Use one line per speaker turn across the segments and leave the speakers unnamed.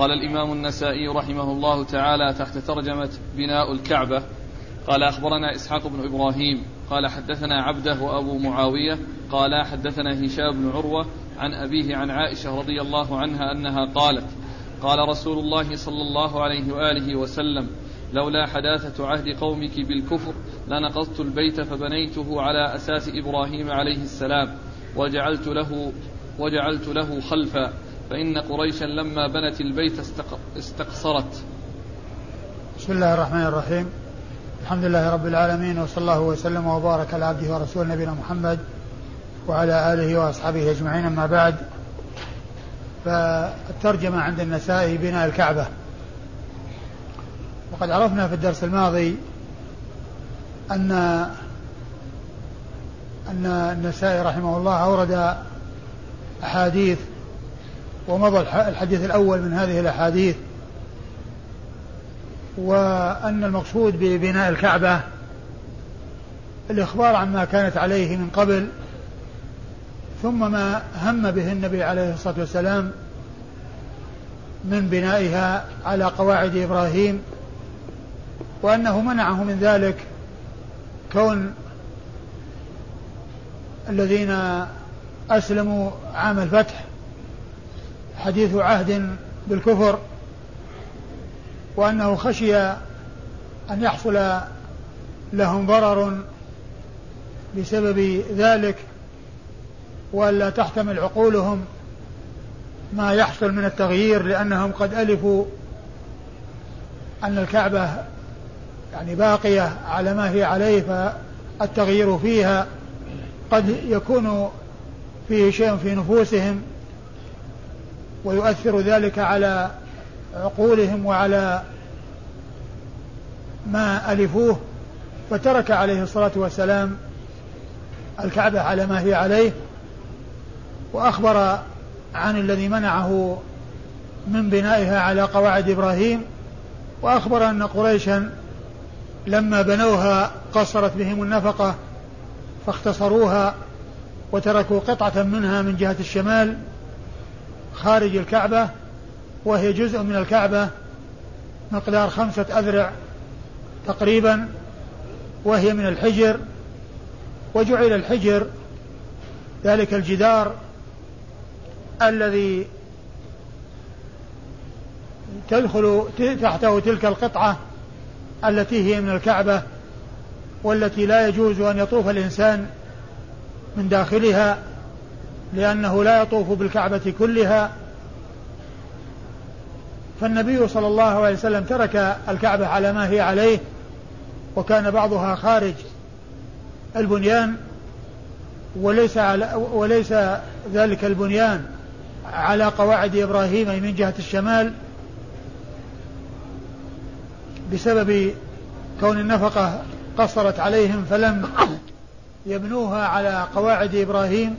قال الإمام النسائي رحمه الله تعالى تحت ترجمة بناء الكعبة. قال أخبرنا إسحاق بن إبراهيم قال حدثنا عبده وأبو معاوية قال حدثنا هشام بن عروة عن أبيه عن عائشة رضي الله عنها أنها قالت قال رسول الله صلى الله عليه وآله وسلم لولا حداثة عهد قومك بالكفر لنقضت البيت فبنيته على أساس إبراهيم عليه السلام وجعلت له وجعلت له خلفا. فإن قريشا لما بنت البيت استقصرت.
بسم الله الرحمن الرحيم. الحمد لله رب العالمين وصلى الله وسلم وبارك على عبده ورسوله نبينا محمد وعلى آله وأصحابه أجمعين أما بعد. فالترجمة عند النسائي بناء الكعبة. وقد عرفنا في الدرس الماضي أن أن النسائي رحمه الله أورد أحاديث ومضى الحديث الأول من هذه الأحاديث وأن المقصود ببناء الكعبة الإخبار عما كانت عليه من قبل ثم ما هم به النبي عليه الصلاة والسلام من بنائها على قواعد إبراهيم وأنه منعه من ذلك كون الذين أسلموا عام الفتح حديث عهد بالكفر وأنه خشي أن يحصل لهم ضرر بسبب ذلك وألا تحتمل عقولهم ما يحصل من التغيير لأنهم قد ألفوا أن الكعبة يعني باقية على ما هي عليه فالتغيير فيها قد يكون فيه شيء في نفوسهم. ويؤثر ذلك على عقولهم وعلى ما ألفوه. فترك عليه الصلاة والسلام الكعبة على ما هي عليه وأخبر عن الذي منعه من بنائها على قواعد إبراهيم وأخبر أن قريشا لما بنوها قصرت بهم النفقة فاختصروها وتركوا قطعة منها من جهة الشمال خارج الكعبة وهي جزء من الكعبة مقدار خمسة أذرع تقريبا وهي من الحجر وجعل الحجر ذلك الجدار الذي تدخل تحته تلك القطعة التي هي من الكعبة والتي لا يجوز أن يطوف الإنسان من داخلها. لأنه لا يطوف بالكعبة كلها. فالنبي صلى الله عليه وسلم ترك الكعبة على ما هي عليه وكان بعضها خارج البنيان وليس على وليس ذلك البنيان على قواعد إبراهيم من جهة الشمال بسبب كون النفقة قصرت عليهم فلم يبنوها على قواعد إبراهيم.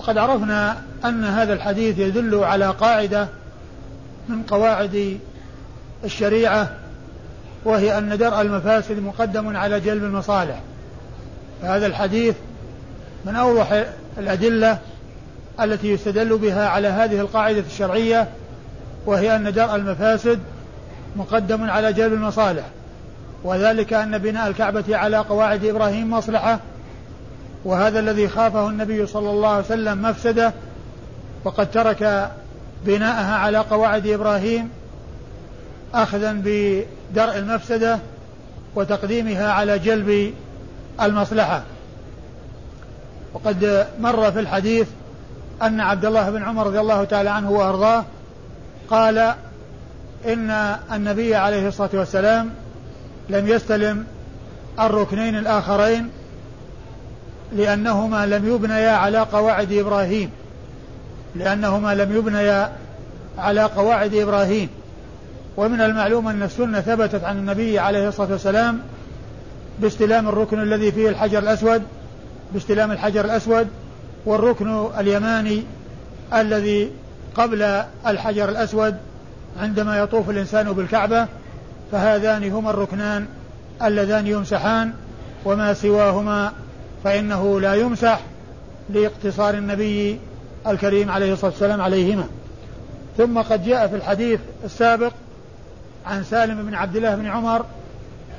وقد عرفنا أن هذا الحديث يدل على قاعدة من قواعد الشريعة وهي أن درء المفاسد مقدم على جلب المصالح. فهذا الحديث من أوضح الأدلة التي يستدل بها على هذه القاعدة الشرعية وهي أن درء المفاسد مقدم على جلب المصالح. وذلك أن بناء الكعبة على قواعد إبراهيم مصلحة وهذا الذي خافه النبي صلى الله عليه وسلم مفسده وقد ترك بناءها على قواعد إبراهيم اخذا بدرء المفسدة وتقديمها على جلب المصلحة. وقد مر في الحديث أن عبد الله بن عمر رضي الله تعالى عنه وأرضاه قال إن النبي عليه الصلاة والسلام لم يستلم الركنين الآخرين لأنهما لم يبنيا على قواعد إبراهيم. لأنهما لم يبنيا على قواعد إبراهيم. ومن المعلوم أن السنة ثبتت عن النبي عليه الصلاة والسلام باستلام الركن الذي فيه الحجر الأسود باستلام الحجر الأسود والركن اليماني الذي قبل الحجر الأسود عندما يطوف الإنسان بالكعبة فهذان هما الركنان اللذان يمسحان وما سواهما فإنه لا يمسح لاقتصار النبي الكريم عليه الصلاة والسلام عليهما. ثم قد جاء في الحديث السابق عن سالم بن عبد الله بن عمر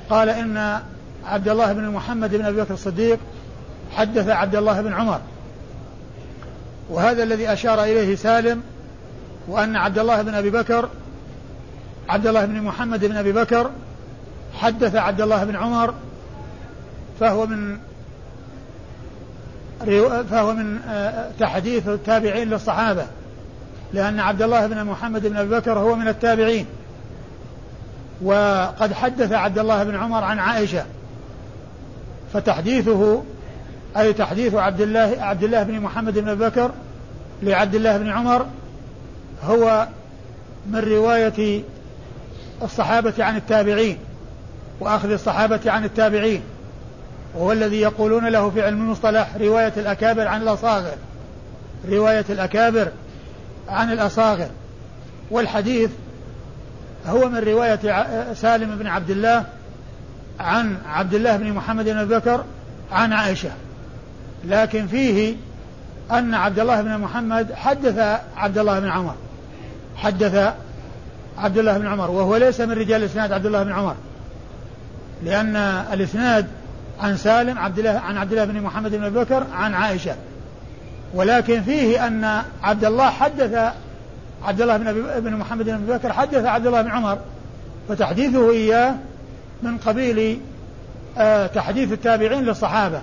قال إن عبد الله بن محمد بن أبي بكر الصديق حدث عبد الله بن عمر. وهذا الذي أشار إليه سالم وأن عبد الله بن أبي بكر عبد الله بن محمد بن أبي بكر حدث عبد الله بن عمر فهو من فهو من آه، تحديث التابعين للصحابة لأن عبد الله بن محمد بن أبي بكر هو من التابعين. وقد حدث عبد الله بن عمر عن عائشة فتحديثه أي تحديث عبد الله عبد الله بن محمد بن أبي بكر لعبد الله بن عمر هو من رواية الصحابة عن التابعين وأخذ الصحابة عن التابعين. وهو الذي يقولون له في علم المصطلح رواية الأكابر عن الأصاغر. رواية الأكابر عن الأصاغر. والحديث هو من رواية سالم بن عبد الله عن عبد الله بن محمد بن بكر عن عائشة. لكن فيه أن عبد الله بن محمد حدث عبد الله بن عمر. حدث عبد الله بن عمر. وهو ليس من رجال الإسناد عبد الله بن عمر. لأن الإسناد عن سالم عبد الله عن عبد الله بن محمد بن بكر عن عائشة. ولكن فيه أن عبد الله حدث عبد الله بن بن محمد بن بكر حدث عبد الله بن عمر. فتحديثه إياه من قبيل آه تحديث التابعين للصحابة.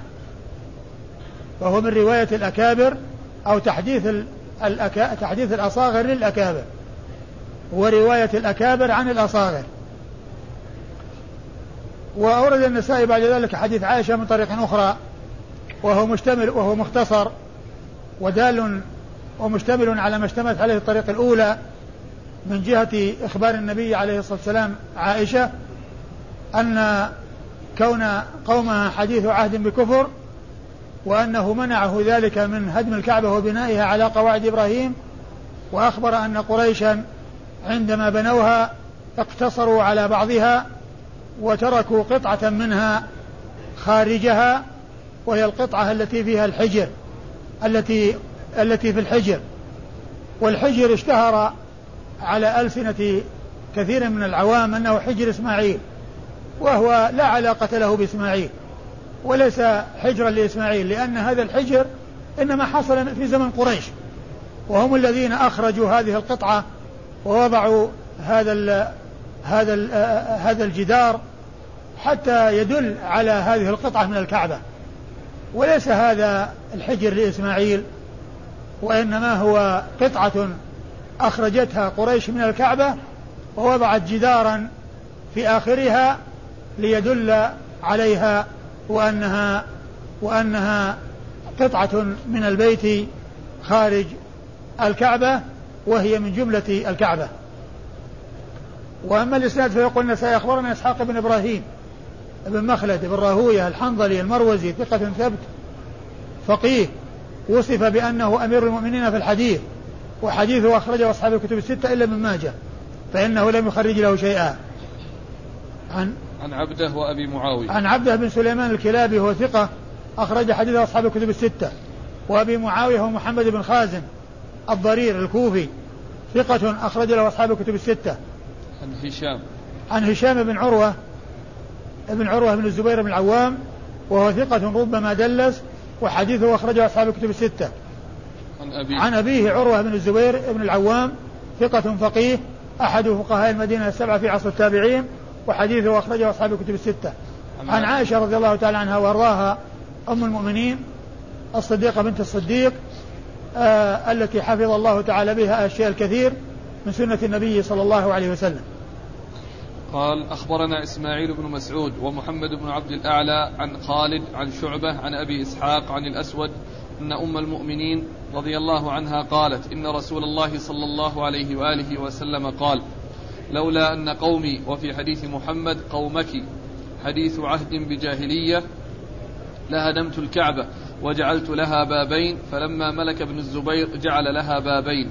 وهو من رواية الأكابر أو تحديث الأكا تحديث الأصاغر للأكابر. ورواية الأكابر عن الأصاغر. وأورد النسائي بعد ذلك حديث عائشة من طريق أخرى وهو مشتمل وهو مختصر ودال ومشتمل على ما اشتملت عليه الطريقة الأولى من جهة إخبار النبي عليه الصلاة والسلام عائشة أن كون قومها حديث عهد بكفر وأنه منعه ذلك من هدم الكعبة وبنائها على قواعد إبراهيم وأخبر أن قريشا عندما بنوها اقتصروا على بعضها وتركوا قطعة منها خارجها وهي القطعة التي فيها الحجر التي التي في الحجر. والحجر اشتهر على ألسنة كثير من العوام أنه حجر إسماعيل وهو لا علاقة له بإسماعيل وليس حجرا لإسماعيل لأن هذا الحجر إنما حصل في زمن قريش. وهم الذين أخرجوا هذه القطعة ووضعوا هذا هذا ال هذا الجدار حتى يدل على هذه القطعة من الكعبة. وليس هذا الحجر لإسماعيل وإنما هو قطعة أخرجتها قريش من الكعبة ووضعت جدارا في آخرها ليدل عليها وأنها وأنها قطعة من البيت خارج الكعبة وهي من جملة الكعبة. وأما الإسناد فيقول النسائي أخبرنا إسحاق بن إبراهيم بن مخلد بن راهوية الحنظلي المروزي ثقة ثبت فقيه وصف بأنه أمير المؤمنين في الحديث وحديثه أخرجه أصحاب الكتب الستة إلا من ماجه فإنه لم يخرج له شيئا.
عن عن عبده وأبي معاوية.
عن عبده بن سليمان الكلابي هو ثقة أخرج حديث أصحاب الكتب الستة. وأبي معاوية هو محمد بن خازم الضرير الكوفي ثقة أخرج له أصحاب الكتب الستة.
عن هشام.
عن هشام بن عروة ابن عروة بن الزبير بن العوام وهو ثقة ربما دلس وحديثه أخرجه أصحاب الكتب الستة.
عن أبيه.
عن أبيه عروة بن الزبير بن العوام ثقة فقيه أحد فقهاء المدينة السبعة في عصر التابعين وحديثه أخرجه أصحاب الكتب الستة. عن عائشة رضي الله تعالى عنها وأرضاها أم المؤمنين الصديقة بنت الصديق آه التي حفظ الله تعالى بها الشيء الكثير من سنة النبي صلى الله عليه وسلم.
قال أخبرنا إسماعيل بن مسعود ومحمد بن عبد الأعلى عن خالد عن شعبة عن أبي إسحاق عن الأسود أن أم المؤمنين رضي الله عنها قالت إن رسول الله صلى الله عليه وآله وسلم قال لولا أن قومي وفي حديث محمد قومك حديث عهد بجاهلية لهدمت الكعبة وجعلت لها بابين فلما ملك ابن الزبير جعل لها بابين.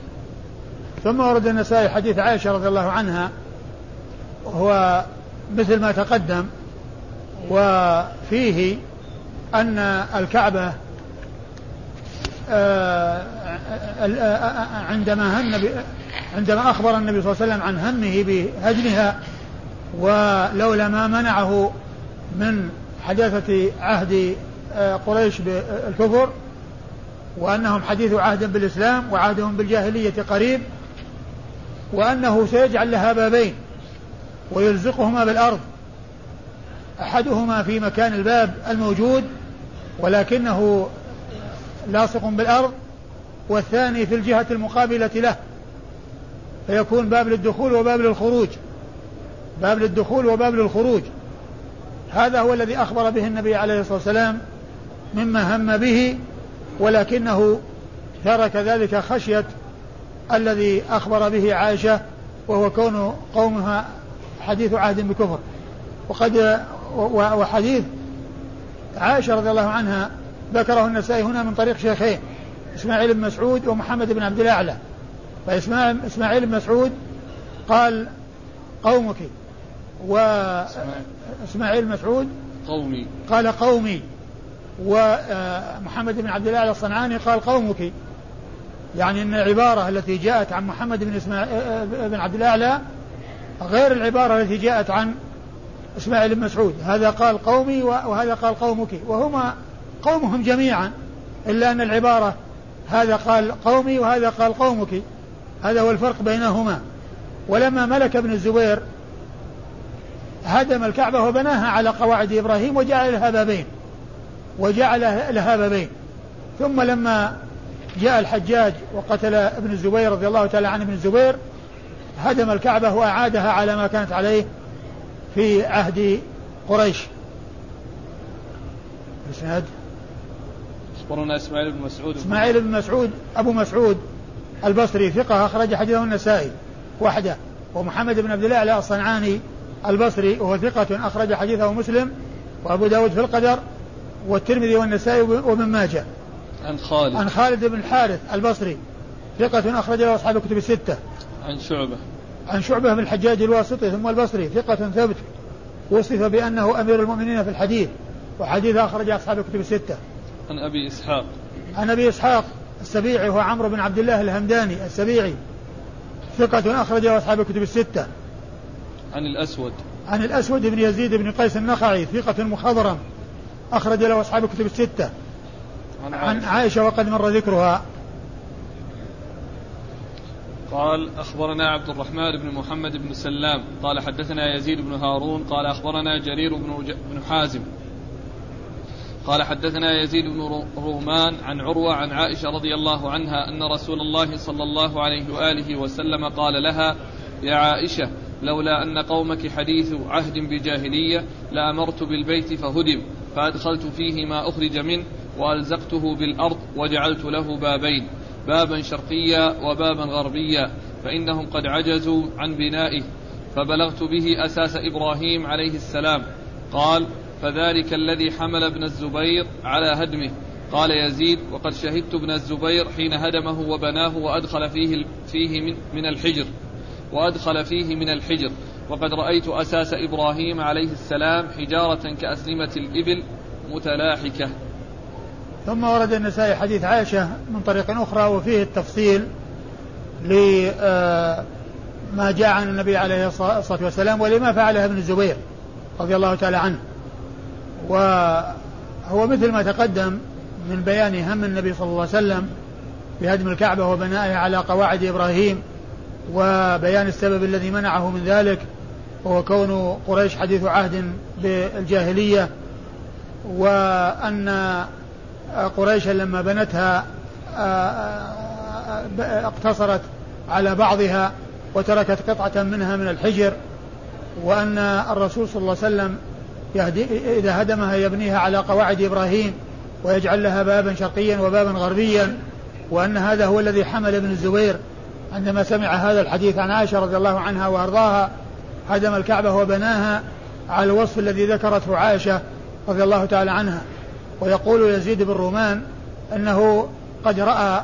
ثم ورد النسائي حديث عائشة رضي الله عنها هو مثل ما تقدم وفيه أن الكعبة آه، آه، آه، عندما هن عندما أخبر النبي صلى الله عليه وسلم عن همه بهدمها ولولا ما منعه من حداثة عهد قريش بالكفر وأنهم حديث عهد بالإسلام وعهدهم بالجاهلية قريب وأنه سيجعل لها بابين ويلزقهما بالأرض. أحدهما في مكان الباب الموجود ولكنه لاصق بالأرض والثاني في الجهة المقابلة له. فيكون باب للدخول وباب للخروج. باب للدخول وباب للخروج. هذا هو الذي أخبر به النبي عليه الصلاة والسلام مما هم به ولكنه ترك ذلك خشية الذي أخبر به عائشة وهو كون قومها حديث عهد بكفر. وقد وحديث عائشة رضي الله عنها ذكره النسائي هنا من طريق شيخين إسماعيل بن مسعود ومحمد بن عبد الأعلى. فإسماعيل بن مسعود قال قومك وإسماعيل بن مسعود
قومي.
قال قومي ومحمد بن عبد الأعلى الصنعاني قال قومك. يعني أن العبارة التي جاءت عن محمد بن إسماعيل بن عبد الأعلى غير العبارة التي جاءت عن إسماعيل بن مسعود. هذا قال قومي وهذا قال قومك. وهما قومهم جميعا إلا أن العبارة هذا قال قومي وهذا قال قومك. هذا هو الفرق بينهما. ولما ملك ابن الزبير هدم الكعبة وبناها على قواعد إبراهيم وجعل لها بابين. وجعل لها بابين. ثم لما جاء الحجاج وقتل ابن الزبير رضي الله تعالى عن ابن الزبير هدم الكعبة وأعادها على ما كانت عليه في عهد قريش.
اسناد اخبرنا إسماعيل بن مسعود.
إسماعيل بن مسعود أبو مسعود البصري ثقة أخرج حديثه النسائي وحده ومحمد بن عبد الله الصنعاني البصري وهو ثقة أخرج حديثه مسلم وأبو داود في القدر والترمذي والنسائي وابن ماجه.
عن خالد.
عن خالد بن الحارث البصري. ثقة أخرج له أصحاب الكتب الستة.
عن شعبة.
عن شعبة بن الحجاج الواسطي ثم البصري. ثقة ثبت. وصف بأنه أمير المؤمنين في الحديث. وحديث أخرج أصحاب الكتب الستة.
عن أبي إسحاق.
عن أبي إسحاق السبيعي هو عمرو بن عبد الله الهمداني السبيعي. ثقة أخرج له أصحاب الكتب الستة.
عن الأسود.
عن الأسود بن يزيد بن قيس النخعي. ثقة مخضرم. أخرج له أصحاب الكتب الستة. عن عائشة, عن عائشة وقد مر ذكرها.
قال أخبرنا عبد الرحمن بن محمد بن سلام. قال حدثنا يزيد بن هارون. قال أخبرنا جرير بن, بن حازم. قال حدثنا يزيد بن رومان عن عروة عن عائشة رضي الله عنها أن رسول الله صلى الله عليه وآله وسلم قال لها يا عائشة لولا أن قومك حديث عهد بجاهلية لأمرت بالبيت فهدم فأدخلت فيه ما أخرج منه وألزقته بالأرض وجعلت له بابين بابا شرقيا وبابا غربيا فإنهم قد عجزوا عن بنائه فبلغت به أساس إبراهيم عليه السلام. قال فذلك الذي حمل ابن الزبير على هدمه. قال يزيد وقد شهدت ابن الزبير حين هدمه وبناه وأدخل فيه فيه من, الحجر وأدخل فيه من الحجر. وقد رأيت أساس إبراهيم عليه السلام حجارة كأسلمة الإبل متلاحكة.
ثم ورد النسائي حديث عائشة من طريق أخرى وفيه التفصيل لما آه، جاء عن النبي عليه الصلاة والسلام ولما فعله ابن الزبير رضي الله تعالى عنه. وهو مثل ما تقدم من بيان هم النبي صلى الله عليه وسلم بهدم الكعبة وبنائها على قواعد إبراهيم وبيان السبب الذي منعه من ذلك وهو كون قريش حديث عهد بالجاهلية وأن قريشا لما بنتها اقتصرت على بعضها وتركت قطعة منها من الحجر وأن الرسول صلى الله عليه وسلم إذا هدمها يبنيها على قواعد إبراهيم ويجعل لها بابا شرقيا وبابا غربيا وأن هذا هو الذي حمل ابن الزبير. عندما سمع هذا الحديث عن عائشة رضي الله عنها وأرضاها هدم الكعبة وبناها على الوصف الذي ذكرته عائشة رضي الله تعالى عنها. ويقول يزيد بن رومان أنه قد رأى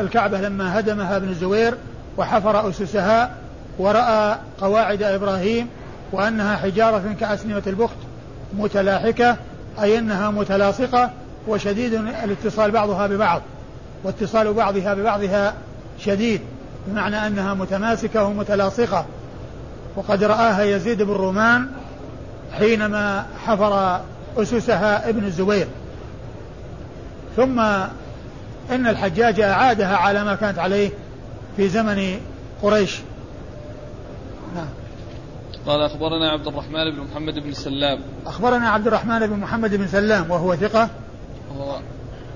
الكعبة لما هدمها ابن الزبير وحفر أسسها ورأى قواعد إبراهيم وأنها حجارة كأسنمة البخت متلاحكة أي أنها متلاصقة وشديد الاتصال بعضها ببعض واتصال بعضها ببعضها شديد بمعنى أنها متماسكة ومتلاصقة. وقد رآها يزيد بن رومان حينما حفر أسسها ابن الزبير. ثم إن الحجاج أعادها على ما كانت عليه في زمن قريش.
نعم. قال أخبرنا عبد الرحمن بن محمد بن سلام.
أخبرنا عبد الرحمن بن محمد بن سلام وهو ثقة.
وهو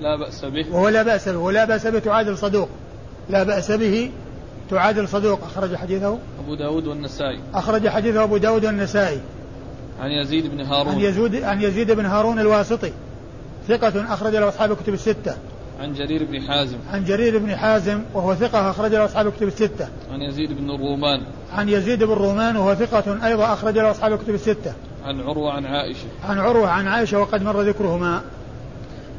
لا بأس به.
وهو لا بأس به ولا بأس به تعادل صدوق. لا بأس به تعادل صدوق. أخرج حديثه.
أبو داود والنسائي.
أخرج حديثه أبو داود والنسائي.
عن يزيد بن هارون.
عن يزيد عن يزيد بن هارون الواسطي. ثقة أخرج له أصحاب الكتب الستة.
عن جرير بن حازم.
عن جرير بن حازم وهو ثقة أخرج له أصحاب الكتب الستة.
عن يزيد بن الرومان.
عن يزيد بن رومان وهو ثقة أيضا أخرج له أصحاب الكتب الستة.
عن عروة عن عائشة.
عن عروة عن عائشة وقد مر ذكرهما.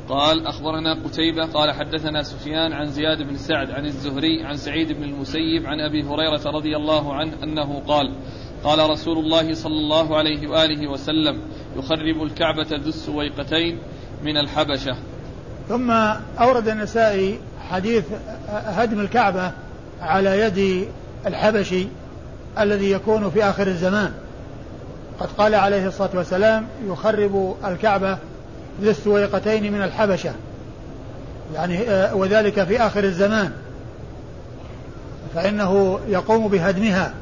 قال أخبرنا قتيبة قال حدثنا سفيان عن زياد بن سعد عن الزهري عن سعيد بن المسيب عن أبي هريرة رضي الله عنه أنه قال قال رسول الله صلى الله عليه وآله وسلم يخرب الكعبة ذو السويقتين من الحبشة.
ثم أورد النسائي حديث هدم الكعبة على يد الحبشي الذي يكون في آخر الزمان. قد قال عليه الصلاة والسلام يخرب الكعبة ذي السويقتين من الحبشة. يعني آه، وذلك في آخر الزمان. فإنه يقوم بهدمها.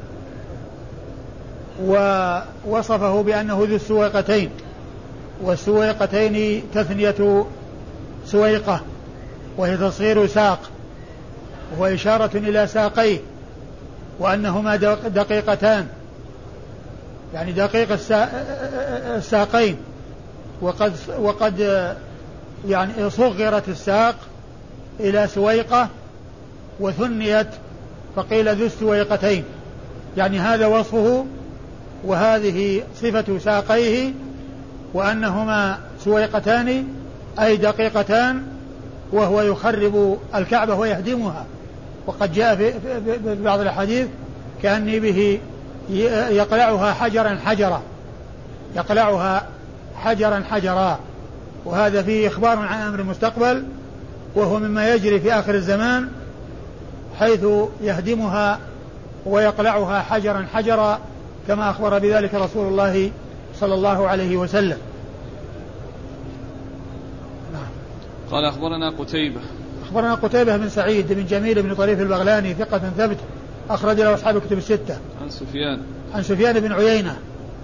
ووصفه بأنه ذو السويقتين والسويقتين تثنية سويقة وهي تصغير ساق وهو إشارة إلى ساقيه وأنهما دقيقتان يعني دقيق الساقين وقد وقد يعني صغرت الساق إلى سويقة وثنيت فقيل ذو السويقتين يعني هذا وصفه وهذه صفة ساقيه وأنهما سويقتان أي دقيقتان وهو يخرب الكعبة ويهدمها. وقد جاء في, بعض الأحاديث كأني به يقلعها حجرا حجرا يقلعها حجرا حجرا. وهذا فيه إخبار عن أمر المستقبل وهو مما يجري في آخر الزمان حيث يهدمها ويقلعها حجرا حجرا. كما أخبر بذلك رسول الله صلى الله عليه وسلم.
نعم. قال أخبرنا قتيبة.
أخبرنا قتيبة بن سعيد بن جميل بن طريف البغلاني ثقة ثبت أخرج له أصحاب الكتب الستة.
عن سفيان.
عن سفيان بن عيينة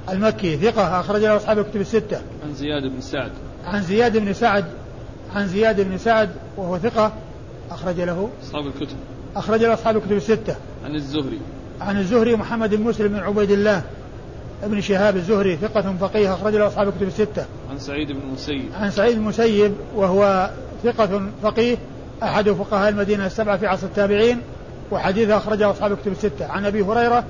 المكي ثقة أخرج له أصحاب الكتب الستة.
عن زياد بن سعد.
عن زياد بن سعد عن زياد بن سعد وهو ثقة أخرج له
أصحاب الكتب.
أخرج له أصحاب الكتب الستة.
عن الزهري.
عن الزهري محمد بن مسلم بن عبيد الله ابن شهاب الزهري ثقة فقيه أخرج له أصحاب الكتب الستة.
عن سعيد بن المسيب.
عن سعيد بن المسيب وهو ثقة فقيه أحد فقهاء المدينة السبعة في عصر التابعين وحديثه أخرجه أصحاب الكتب الستة. عن أبي هريرة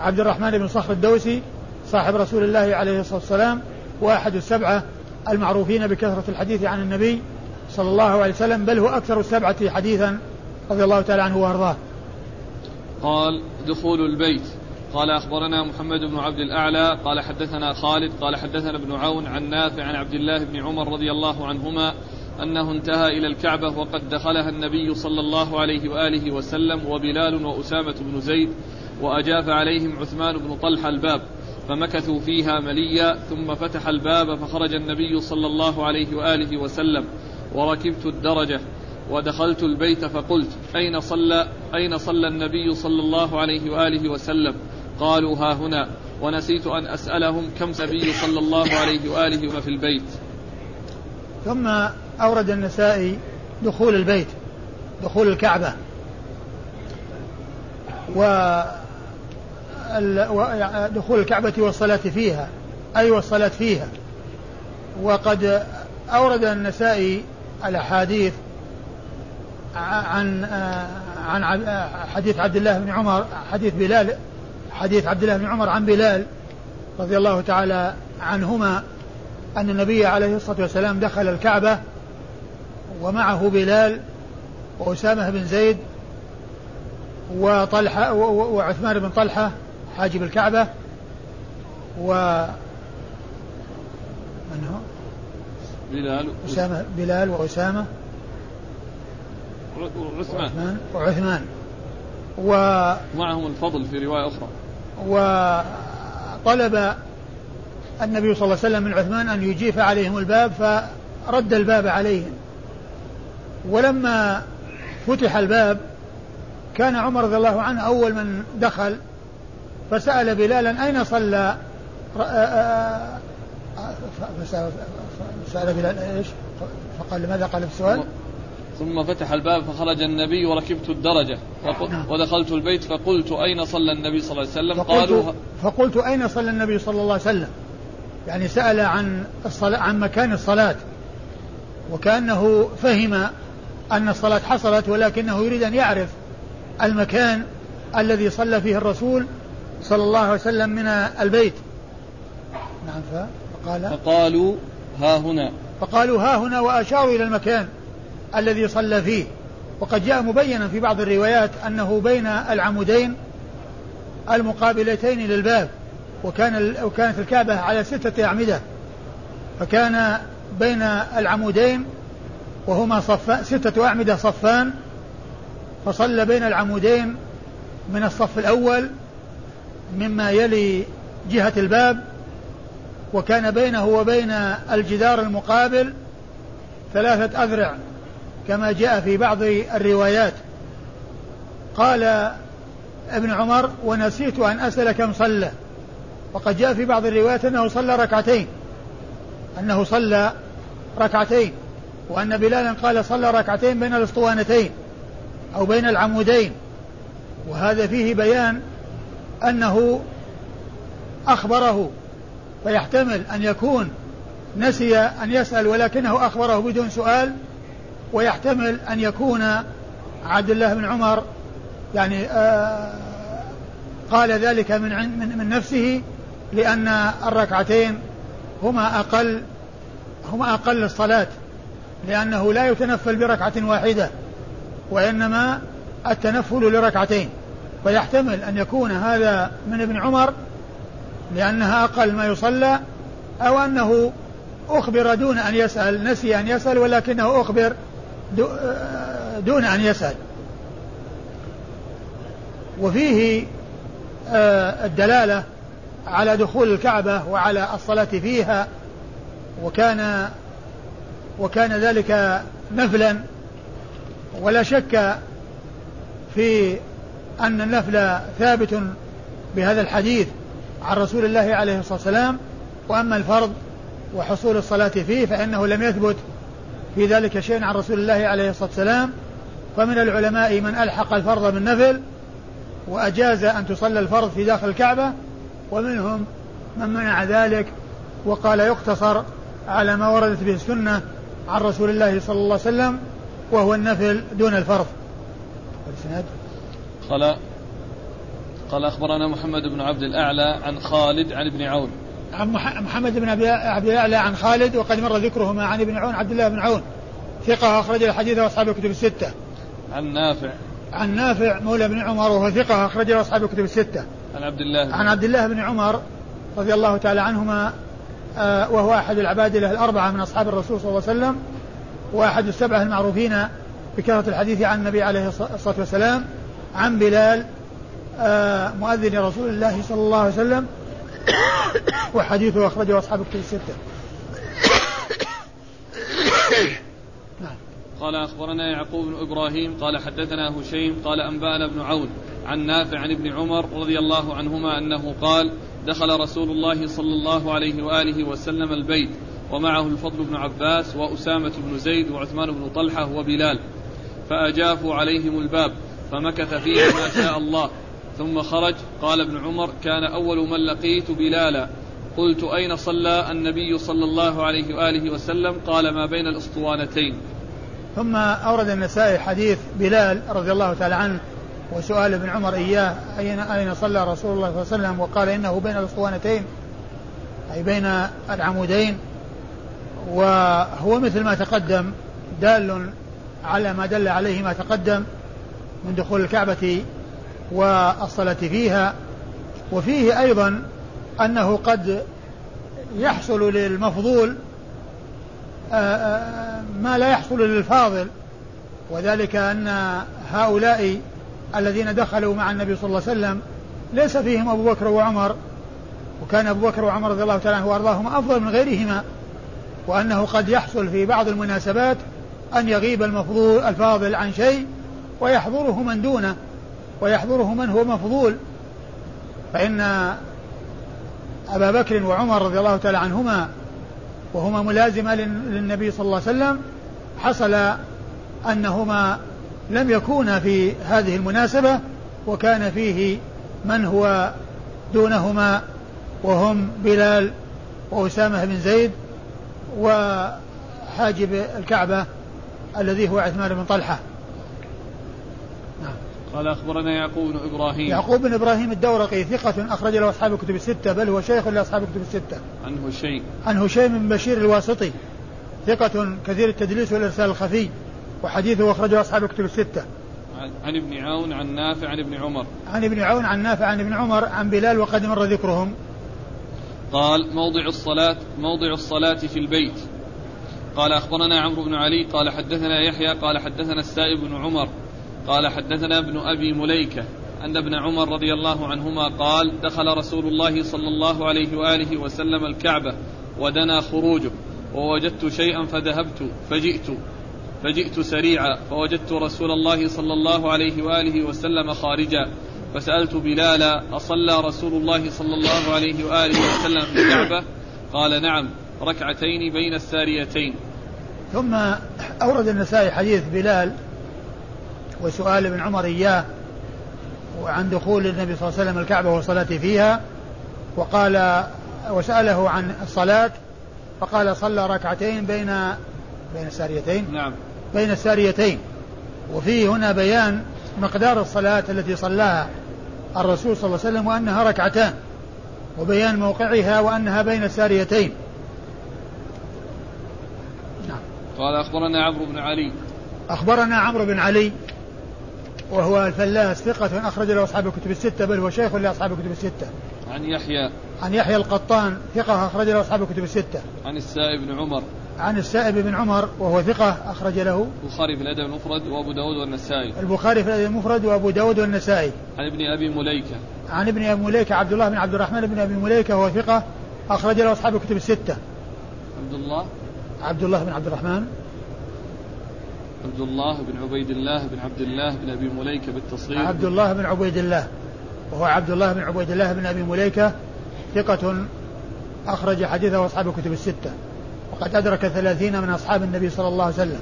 عبد الرحمن بن صخر الدوسي صاحب رسول الله عليه الصلاة والسلام وأحد السبعة المعروفين بكثرة الحديث عن النبي صلى الله عليه وسلم بل هو أكثر السبعة حديثا رضي الله تعالى عنه وأرضاه
قال دخول البيت. قال أخبرنا محمد بن عبد الأعلى قال حدثنا خالد قال حدثنا ابن عون عن نافع عن عبد الله بن عمر رضي الله عنهما أنه انتهى إلى الكعبة وقد دخلها النبي صلى الله عليه وآله وسلم وبلال وأسامة بن زيد وأجاف عليهم عثمان بن طلحة الباب فمكثوا فيها مليا ثم فتح الباب فخرج النبي صلى الله عليه وآله وسلم وركبت الدرجة. ودخلت البيت فقلت أين صلى أين صلى النبي صلى الله عليه وآله وسلم؟ قالوا ها هنا. ونسيت أن أسألهم كم النبي صلى الله عليه وآله في البيت.
ثم أورد النسائي دخول البيت دخول الكعبة. و دخول الكعبة والصلاة فيها أي والصلاة فيها. وقد أورد النسائي الأحاديث عن عن حديث عبد الله بن عمر حديث بلال حديث عبد الله بن عمر عن بلال رضي الله تعالى عنهما أن النبي عليه الصلاة والسلام دخل الكعبة ومعه بلال وأسامة بن زيد وطلحة وعثمان بن طلحة حاجب الكعبة و من هو؟
بلال
أسامة بلال وأسامة
وعثمان.
وعثمان. و
معهم الفضل في رواية أخرى.
وطلب النبي صلى الله عليه وسلم من عثمان أن يجيف عليهم الباب فرد الباب عليهم. ولما فتح الباب كان عمر رضي الله عنه أول من دخل فسأل بلالا أين صلى؟ سأل بلال إيش؟ فقال لماذا؟ قال في السؤال؟
ثم فتح الباب فخرج النبي وركبت الدرجة. نعم. ودخلت البيت فقلت أين صلى النبي صلى الله عليه وسلم؟
فقلت قالوا فقلت أين صلى النبي صلى الله عليه وسلم؟ يعني سأل عن الصلاة عن مكان الصلاة. وكأنه فهم أن الصلاة حصلت ولكنه يريد أن يعرف المكان الذي صلى فيه الرسول صلى الله عليه وسلم من البيت.
نعم فقال فقالوا ها هنا.
فقالوا ها هنا وأشاروا إلى المكان. الذي صلى فيه. وقد جاء مبينا في بعض الروايات أنه بين العمودين المقابلتين للباب وكان وكانت الكعبة على ستة أعمدة. فكان بين العمودين وهما صفان ستة أعمدة صفان فصلى بين العمودين من الصف الأول مما يلي جهة الباب وكان بينه وبين الجدار المقابل ثلاثة أذرع. كما جاء في بعض الروايات. قال ابن عمر ونسيت أن أسأل كم صلى. وقد جاء في بعض الروايات أنه صلى ركعتين أنه صلى ركعتين وأن بلالا قال صلى ركعتين بين الأسطوانتين أو بين العمودين. وهذا فيه بيان أنه أخبره فيحتمل أن يكون نسي أن يسأل ولكنه أخبره بدون سؤال ويحتمل أن يكون عبد الله بن عمر يعني آه قال ذلك من من, من نفسه لأن الركعتين هما أقل هما أقل الصلاة لأنه لا يتنفل بركعة واحدة وإنما التنفل لركعتين. فيحتمل أن يكون هذا من ابن عمر لأنها أقل ما يصلى أو أنه أخبر دون أن يسأل نسي أن يسأل ولكنه أخبر دون أن يسأل. وفيه آه، الدلالة على دخول الكعبة وعلى الصلاة فيها وكان وكان ذلك نفلا. ولا شك في أن النفل ثابت بهذا الحديث عن رسول الله عليه الصلاة والسلام. وأما الفرض وحصول الصلاة فيه فإنه لم يثبت. في ذلك شيء عن رسول الله عليه الصلاة والسلام. فمن العلماء من ألحق الفرض بالنفل وأجاز أن تصلى الفرض في داخل الكعبة ومنهم من منع ذلك وقال يقتصر على ما وردت به السنة عن رسول الله صلى الله عليه وسلم وهو النفل دون الفرض.
قال قال أخبرنا محمد بن عبد الأعلى عن خالد عن ابن عون.
عن محمد بن عبد الأعلى عن خالد وقد مر ذكرهما عن ابن عون عبد الله بن عون. ثقة أخرج الحديث وأصحاب الكتب الستة.
عن نافع.
عن نافع مولى بن عمر وهو ثقة أخرج أصحاب الكتب الستة.
عن عبد الله
عن عبد الله بن عمر رضي الله تعالى عنهما آه وهو أحد العبادلة الأربعة من أصحاب الرسول صلى الله عليه وسلم وأحد السبعة المعروفين بكثرة الحديث عن النبي عليه الصلاة والسلام عن بلال آه مؤذن رسول الله صلى الله عليه وسلم وحديثه أخرجه أصحاب الكتب الستة.
قال أخبرنا يعقوب بن إبراهيم قال حدثنا هشيم قال أنبأنا بن عون عن نافع عن ابن عمر رضي الله عنهما أنه قال دخل رسول الله صلى الله عليه وآله وسلم البيت ومعه الفضل بن عباس وأسامة بن زيد وعثمان بن طلحة وبلال فأجافوا عليهم الباب فمكث فيه ما شاء الله. ثم خرج. قال ابن عمر كان أول من لقيت بلالا. قلت أين صلى النبي صلى الله عليه وآله وسلم؟ قال ما بين الأسطوانتين.
ثم أورد النسائي حديث بلال رضي الله تعالى عنه وسؤال ابن عمر إياه أين أين صلى رسول الله صلى الله عليه وسلم؟ وقال إنه بين الأسطوانتين أي بين العمودين. وهو مثل ما تقدم دال على ما دل عليه ما تقدم من دخول الكعبة والصلاة فيها وفيه أيضا أنه قد يحصل للمفضول آه، آه، ما لا يحصل للفاضل وذلك أن هؤلاء الذين دخلوا مع النبي صلى الله عليه وسلم ليس فيهم أبو بكر وعمر وكان أبو بكر وعمر رضي الله تعالى عنه وأرضاهما أفضل من غيرهما وأنه قد يحصل في بعض المناسبات أن يغيب المفضول الفاضل عن شيء ويحضره من دونه. ويحضره من هو مفضول فإن أبا بكر وعمر رضي الله تعالى عنهما وهما ملازمة للنبي صلى الله عليه وسلم حصل أنهما لم يكونا في هذه المناسبة وكان فيه من هو دونهما وهم بلال وأسامة بن زيد وحاجب الكعبة الذي هو عثمان بن
نعم. قال أخبرنا يعقوب بن إبراهيم.
يعقوب بن إبراهيم الدورقي ثقة أخرج له أصحاب الكتب الستة بل هو شيخ لأصحاب الكتب الستة.
عن هشيم.
عن هشيم بن بشير الواسطي ثقة كثير التدليس والإرسال الخفي وحديثه أخرجه أصحاب الكتب الستة.
عن ابن عون عن نافع عن ابن عمر.
عن ابن عون عن نافع عن ابن عمر عن بلال وقد مر ذكرهم.
قال موضع الصلاة موضع الصلاة في البيت. قال أخبرنا عمرو بن علي قال حدثنا يحيى قال حدثنا السائب بن عمر. قال حدثنا ابن أبي مليكة أن ابن عمر رضي الله عنهما قال دخل رسول الله صلى الله عليه وآله وسلم الكعبة ودنا خروجه ووجدت شيئا فذهبت فجئت فجئت سريعا فوجدت رسول الله صلى الله عليه وآله وسلم خارجا فسألت بلالا أصلى رسول الله صلى الله عليه وآله وسلم في الكعبة؟ قال نعم ركعتين بين الساريتين.
ثم أورد النسائي حديث بلال وسؤال ابن عمر إياه وعن دخول النبي صلى الله عليه وسلم الكعبة والصلاة فيها وقال وسأله عن الصلاة فقال صلى ركعتين بين بين الساريتين؟
نعم.
بين الساريتين. وفيه هنا بيان مقدار الصلاة التي صلاها الرسول صلى الله عليه وسلم وأنها ركعتان وبيان موقعها وأنها بين الساريتين.
نعم. قال أخبرنا عمرو بن علي.
أخبرنا عمرو بن علي. وهو الفلاس ثقة أخرج له أصحاب الكتب الستة بل هو شيخ لأصحاب الكتب الستة.
عن يحيى.
عن يحيى القطان ثقة أخرج له أصحاب الكتب الستة.
عن السائب بن عمر.
عن السائب بن عمر وهو ثقة أخرج له.
البخاري في الأدب المفرد وأبو داود والنسائي.
البخاري في الأدب المفرد وأبو داود والنسائي.
عن ابن أبي مليكة.
عن ابن أبي مليكة عبد الله بن عبد الرحمن بن أبي مليكة وهو ثقة أخرج له أصحاب الكتب الستة.
عبد الله.
عبد الله بن عبد الرحمن.
عبد الله بن عبيد الله بن عبد الله بن أبي مليكة بالتصغير.
عبد الله بن عبيد الله وهو عبد الله بن عبيد الله بن أبي مليكة ثقة أخرج حديثه أصحاب الكتب الستة. وقد أدرك ثلاثين من أصحاب النبي صلى الله عليه وسلم.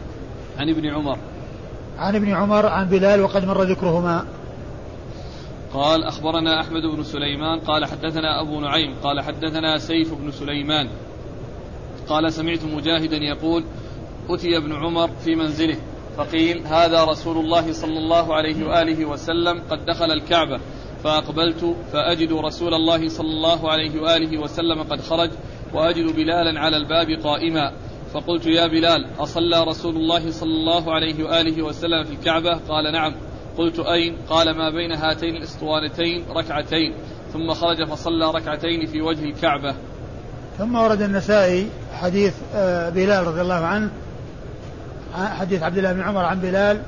عن ابن عمر.
عن ابن عمر عن بلال وقد مر ذكرهما.
قال أخبرنا أحمد بن سليمان قال حدثنا أبو نعيم قال حدثنا سيف بن سليمان. قال سمعت مجاهدا يقول أتي ابن عمر في منزله فقيل هذا رسول الله صلى الله عليه وآله وسلم قد دخل الكعبة فأقبلت فأجد رسول الله صلى الله عليه وآله وسلم قد خرج وأجد بلالا على الباب قائما فقلت يا بلال أصلى رسول الله صلى الله عليه وآله وسلم في الكعبة؟ قال نعم. قلت أين؟ قال ما بين هاتين الأسطوانتين ركعتين. ثم خرج فصلى ركعتين في وجه الكعبة.
ثم ورد النسائي حديث آه، بلال رضي الله عنه حديث عبد الله بن عمر عن بلال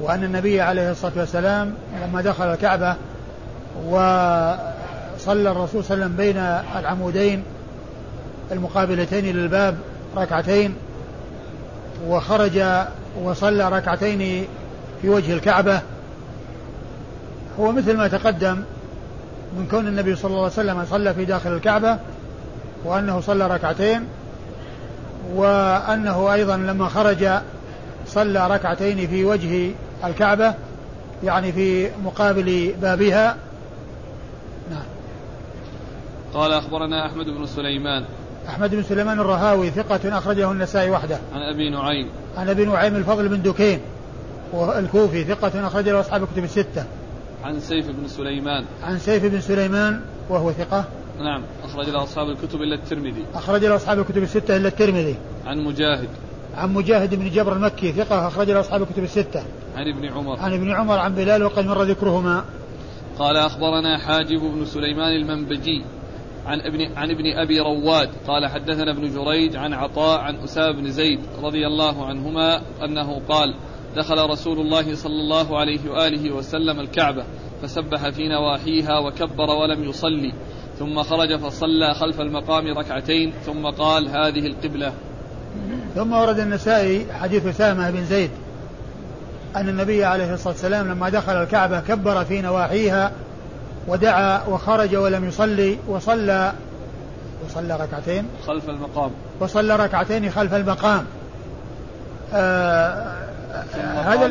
وأن النبي عليه الصلاة والسلام لما دخل الكعبة وصلى الرسول صلى الله عليه وسلم بين العمودين المقابلتين للباب ركعتين وخرج وصلى ركعتين في وجه الكعبة هو مثل ما تقدم من كون النبي صلى الله عليه وسلم صلى في داخل الكعبة وأنه صلى ركعتين وأنه أيضا لما خرج صلى ركعتين في وجه الكعبة يعني في مقابل بابها.
نعم. قال أخبرنا أحمد بن سليمان.
أحمد بن سليمان الرهاوي ثقة أخرجه النسائي وحده.
عن أبي نعيم.
عن أبي نعيم الفضل بن دكين الكوفي ثقة أخرج له أصحاب الكتب الستة.
عن سيف بن سليمان.
عن سيف بن سليمان وهو ثقة.
نعم. أخرج له أصحاب الكتب إلا الترمذي.
أخرج له أصحاب الكتب الستة إلا الترمذي.
عن مجاهد.
عن مجاهد بن جبر المكي ثقة أخرج له أصحاب الكتب الستة.
عن ابن عمر.
عن ابن عمر عن بلال وقد مر ذكرهما.
قال أخبرنا حاجب بن سليمان المنبجي عن ابن عن ابن أبي رواد. قال حدثنا ابن جريج عن عطاء عن أسامة بن زيد رضي الله عنهما أنه قال دخل رسول الله صلى الله عليه وآله وسلم الكعبة فسبح في نواحيها وكبر ولم يصلي. ثم خرج فصلى خلف المقام ركعتين ثم قال هذه القبلة.
ثم ورد النسائي حديث أسامة بن زيد أن النبي عليه الصلاة والسلام لما دخل الكعبة كبر في نواحيها ودعا وخرج ولم يصلي وصلى وصلى ركعتين.
خلف المقام.
وصلى ركعتين خلف المقام.
آه هذا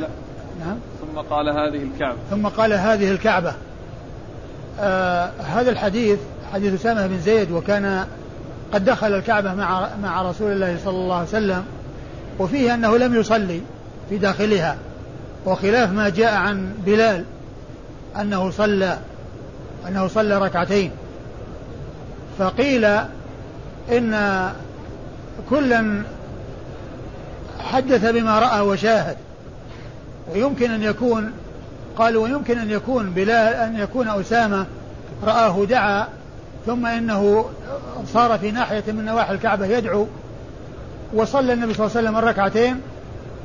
نعم. ثم قال هذه الكعبة.
ثم قال هذه الكعبة. آه هذا الحديث حديث أسامة بن زيد وكان قد دخل الكعبة مع مع رسول الله صلى الله عليه وسلم وفيه أنه لم يصلي في داخلها وخلاف ما جاء عن بلال أنه صلى أنه صلى ركعتين. فقيل إن كلا حدث بما رأى وشاهد ويمكن أن يكون قالوا ويمكن أن يكون بلال أن يكون أسامة رآه دعا ثم إنه صار في ناحية من نواحي الكعبة يدعو وصلى النبي صلى الله عليه وسلم الركعتين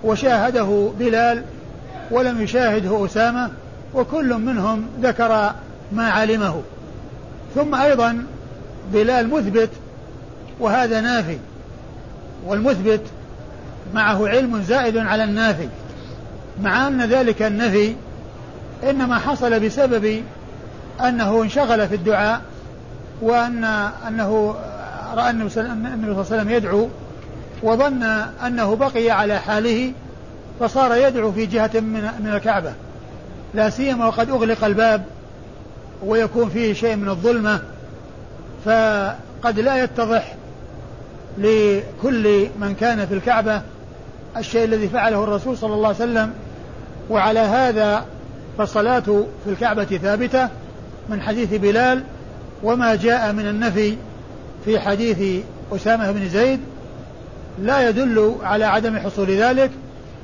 وشاهده بلال ولم يشاهده أسامة وكل منهم ذكر ما علمه. ثم أيضا بلال مثبت وهذا نافي والمثبت معه علم زائد على النافي مع أن ذلك النفي إنما حصل بسبب أنه انشغل في الدعاء وأن أنه رأى النبي صلى الله عليه وسلم يدعو وظن أنه بقي على حاله فصار يدعو في جهة من من الكعبة. لا سيما وقد أغلق الباب ويكون فيه شيء من الظلمة فقد لا يتضح لكل من كان في الكعبة الشيء الذي فعله الرسول صلى الله عليه وسلم. وعلى هذا فالصلاة في الكعبة ثابتة من حديث بلال وما جاء من النفي في حديث أسامة بن زيد لا يدل على عدم حصول ذلك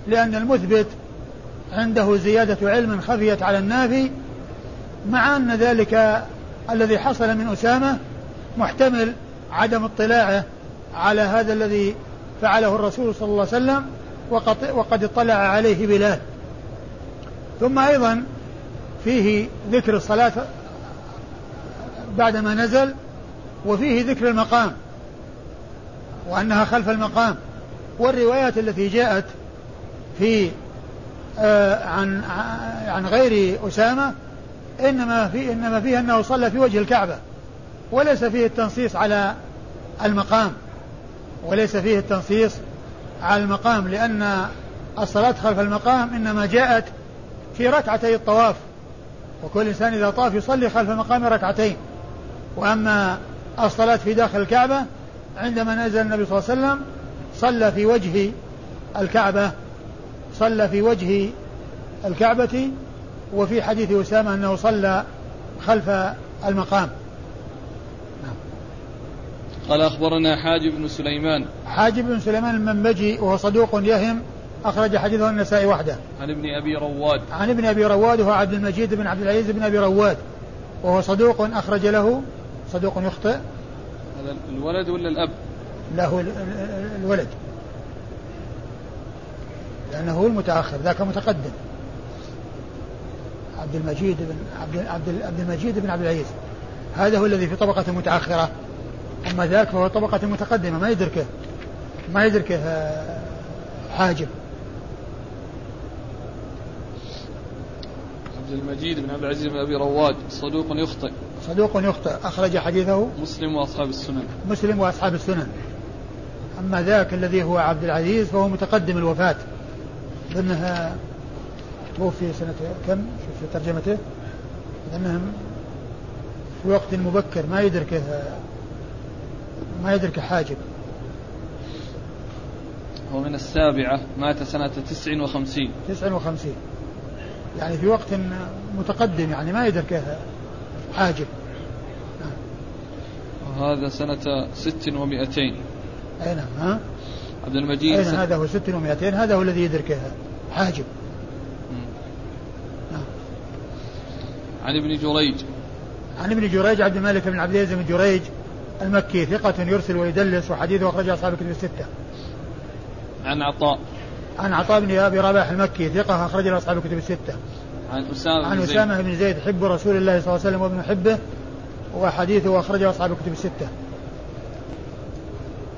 لأن المثبت عنده زيادة علم خفيت على النافي مع أن ذلك الذي حصل من أسامة محتمل عدم اطلاعه على هذا الذي فعله الرسول صلى الله عليه وسلم وقد, وقد اطلع عليه بلال. ثم أيضا فيه ذكر الصلاة بعدما نزل وفيه ذكر المقام وأنها خلف المقام والروايات التي جاءت في آه عن عن غير أسامة إنما في إنما فيه أنه صلى في وجه الكعبة وليس فيه التنصيص على المقام وليس فيه التنصيص على المقام لأن الصلاة خلف المقام إنما جاءت في ركعتي الطواف. وكل إنسان إذا طاف يصلي خلف المقام ركعتين. وأما الصلاة في داخل الكعبة عندما نزل النبي صلى الله عليه وسلم صلى في وجه الكعبة صلى في وجه الكعبة وفي حديث أسامة أنه صلى خلف المقام.
نعم. قال أخبرنا حاجب بن سليمان.
حاجب بن سليمان المنبجي وهو صدوق يهم أخرج حديثه النسائي وحده.
عن ابن أبي رواد.
عن ابن أبي رواد وهو عبد المجيد بن عبد العزيز بن أبي رواد. وهو صدوق أخرج له. صدوق يخطئ.
هذا الولد ولا الأب؟
له الولد. لأنه هو المتأخر ذاك متقدم. عبد المجيد بن عبد عبد عبد المجيد بن عبد العزيز. هذا هو الذي في طبقة متأخرة. أما ذاك فهو طبقة متقدمة ما يدركه. ما يدركه آه، حاجب.
عبد المجيد بن عبد العزيز بن أبي رواد صدوق يخطئ.
صدوق يخطئ. أخرج حديثه
مسلم وأصحاب السنن.
مسلم وأصحاب السنن. أما ذاك الذي هو عبد العزيز فهو متقدم الوفاة. لأنه توفي سنة كم؟ شوف في ترجمته. لأنه في وقت مبكر ما يدركه ما يدرك حاجب.
هو من السابعة مات سنة تسع وخمسين.
تسع وخمسين. يعني في وقت متقدم يعني ما يدركه حاجب
وهذا سنة ست ومئتين.
أي نعم ها؟
عبد المجيد
أين هذا هو ست ومئتين هذا هو الذي يدركه حاجب
نعم. عن ابن جريج.
عن ابن جريج عبد الملك بن عبد العزيز بن جريج المكي ثقة يرسل ويدلس وحديثه أخرجه أصحاب الكتب الستة.
عن عطاء.
عن عطاء بن أبي رباح المكي ثقة أخرج له أصحاب الكتب الستة.
عن أسامة
عن
بن زيد.
أسامة بن زيد حب رسول الله صلى الله عليه وسلم وابن حبه وحديثه أخرجه أصحاب الكتب الستة.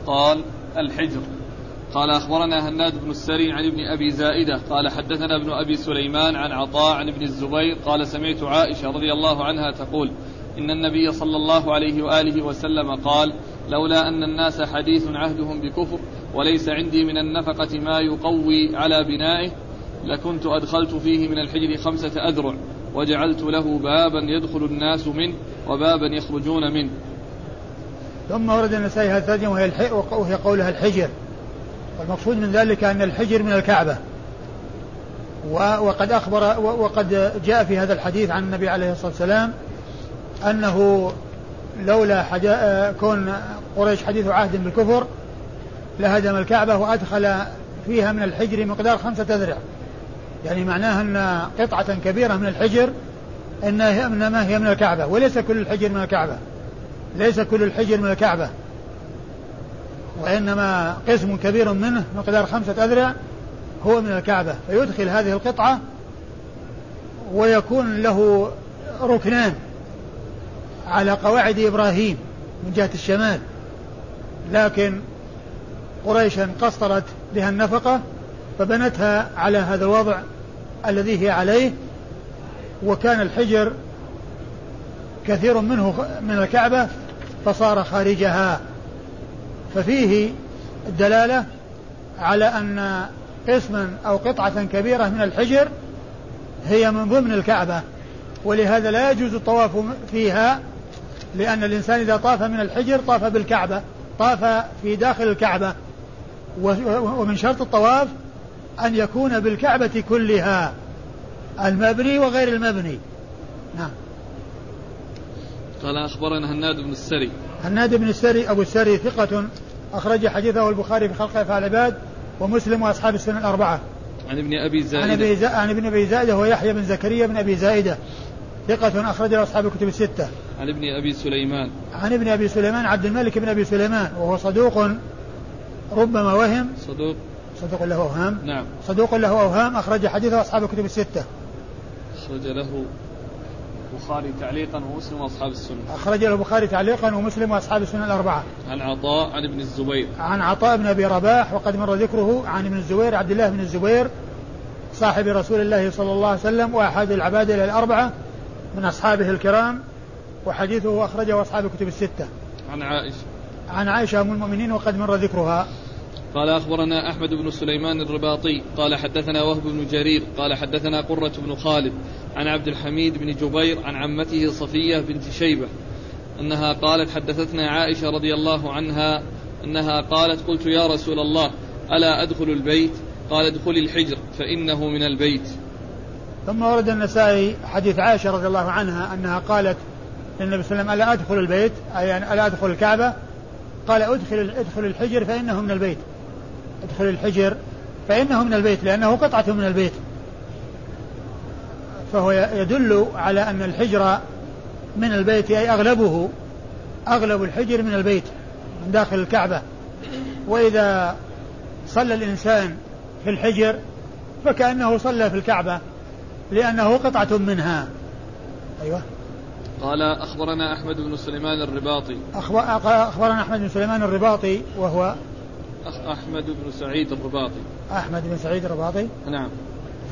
قال الحجر. قال أخبرنا هناد بن السري عن ابن أبي زائدة. قال حدثنا ابن أبي سليمان عن عطاء عن ابن الزبير. قال سمعت عائشة رضي الله عنها تقول إن النبي صلى الله عليه وآله وسلم قال لولا أن الناس حديث عهدهم بكفر وليس عندي من النفقة ما يقوي على بنائه لكنت أدخلت فيه من الحجر خمسة أذرع وجعلت له بابا يدخل الناس منه وبابا يخرجون منه
ثم ورد النسائي هذا الترجمة وهي. وهي قولها الحجر والمقصود من ذلك أن الحجر من الكعبة وقد أخبر وقد جاء في هذا الحديث عن النبي عليه الصلاة والسلام أنه لولا حجا... كون قريش حديث عهد بالكفر لهدم الكعبة وأدخل فيها من الحجر مقدار خمسة أذرع. يعني معناها أن قطعة كبيرة من الحجر إنما هي من الكعبة وليس كل الحجر من الكعبة. ليس كل الحجر من الكعبة. وإنما قسم كبير منه مقدار خمسة أذرع هو من الكعبة. فيدخل هذه القطعة ويكون له ركنان. على قواعد إبراهيم من جهة الشمال. لكن قريشا قصرت بها النفقة فبنتها على هذا الوضع الذي هي عليه وكان الحجر كثير منه من الكعبة فصار خارجها. ففيه الدلالة على أن قسما أو قطعة كبيرة من الحجر هي من ضمن الكعبة ولهذا لا يجوز الطواف فيها لأن الإنسان إذا طاف من الحجر طاف بالكعبة طاف في داخل الكعبة. ومن شرط الطواف أن يكون بالكعبة كلها المبني وغير المبني. نعم.
قال أخبرنا هناد بن السري.
هناد بن السري أبو السري ثقة أخرج حديثه البخاري في خلق أفعال العباد ومسلم وأصحاب السنة الأربعة.
عن ابن أبي زائدة
عن, أبي زا... عن ابن أبي زائدة هو يحيى بن زكريا بن أبي زائدة. ثقة أخرج له أصحاب الكتب الستة.
عن ابن أبي سليمان.
عن ابن أبي سليمان عبد الملك بن أبي سليمان وهو صدوق ربما وهم.
صدوق.
صدوق له أوهام.
نعم.
صدوق له أوهام أخرج حديثه أصحاب الكتب الستة.
أخرج له البخاري تعليقا ومسلم وأصحاب السنة.
أخرج له البخاري تعليقا ومسلم وأصحاب السنة الأربعة.
عن عطاء عن ابن الزبير.
عن عطاء بن أبي رباح وقد مر ذكره عن ابن الزبير عبد الله بن الزبير صاحب رسول الله صلى الله عليه وسلم وأحد العبادله الأربعة من أصحابه الكرام وحديثه أخرجه أصحاب الكتب الستة.
عن عائشة.
عن عائشة أم المؤمنين وقد مر ذكرها.
قال أخبرنا أحمد بن سليمان الرباطي قال حدثنا وهب بن جرير قال حدثنا قرة بن خالد عن عبد الحميد بن جبير عن عمته صفية بنت شيبة أنها قالت حدثتنا عائشة رضي الله عنها أنها قالت قلت يا رسول الله ألا أدخل البيت قال ادخلي الحجر فإنه من البيت
ثم ورد النسائي حديث عائشة رضي الله عنها أنها قالت للنبي صلى الله عليه وسلم ألا أدخل البيت؟ أي ألا أدخل الكعبة؟ قال أدخل ادخل الحجر فإنه من البيت. أدخل الحجر فإنه من البيت لأنه قطعة من البيت. فهو يدل على أن الحجر من البيت أي أغلبه أغلب الحجر من البيت من داخل الكعبة. وإذا صلى الإنسان في الحجر فكأنه صلى في الكعبة. لأنه قطعة منها. أيوه.
قال أخبرنا أحمد بن سليمان الرباطي.
أخبرنا أحمد بن سليمان الرباطي وهو
أحمد بن سعيد الرباطي.
أحمد بن سعيد الرباطي.
نعم.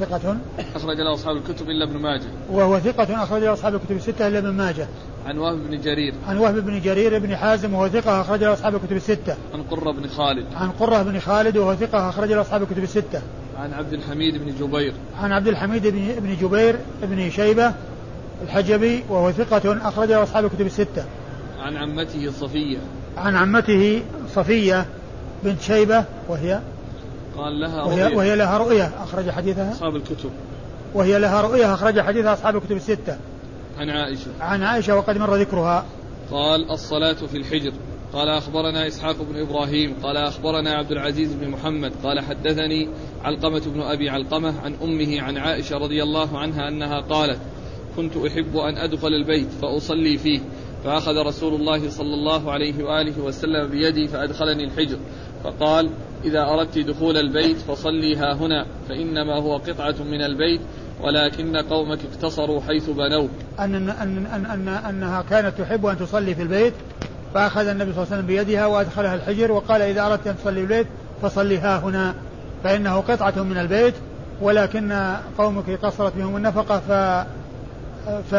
ثقة؟
أخرج له أصحاب الكتب إلا ابن ماجه.
وهو ثقة أخرج له أصحاب الكتب الستة إلا ابن ماجه.
عن وهب بن جرير.
عن وهب بن جرير بن حازم وهو ثقة أخرج له أصحاب الكتب الستة.
عن قرة بن خالد.
عن قرة بن خالد وهو ثقة أخرج له أصحاب الكتب الستة.
عن عبد الحميد بن جبير.
عن عبد الحميد بن بن جبير بن شيبة الحجبي وهو ثقة أخرج له أصحاب الكتب الستة.
عن عمته صفية
عن عمته صفية بنت شيبة وهي
قال لها
وهي,
رؤية.
وهي لها رؤية. أخرج حديثها؟
أصحاب الكتب.
وهي لها رؤية. أخرج حديثها أصحاب الكتب الستة.
عن عائشة.
عن عائشة وقد مر ذكرها.
قال الصلاة في الحجر. قال أخبرنا إسحاق بن إبراهيم. قال أخبرنا عبد العزيز بن محمد. قال حدثني علقمة بن أبي علقمة عن أمه عن عائشة رضي الله عنها أنها قالت كنت أحب أن أدخل البيت فأصلي فيه فأخذ رسول الله صلى الله عليه وآله وسلم بيدي فأدخلني الحجر. فقال إذا أردت دخول البيت فصلي ها هنا فإنما هو قطعة من البيت ولكن قومك اقتصروا حيث بنوه
أن, أن, أن, أن أنها كانت تحب أن تصلي في البيت فأخذ النبي صلى الله عليه وسلم بيدها وأدخلها الحجر وقال إذا أردت أن تصلي البيت فصلي ها هنا. فإنه قطعة من البيت ولكن قومك قصرت بهم النفقة ف ف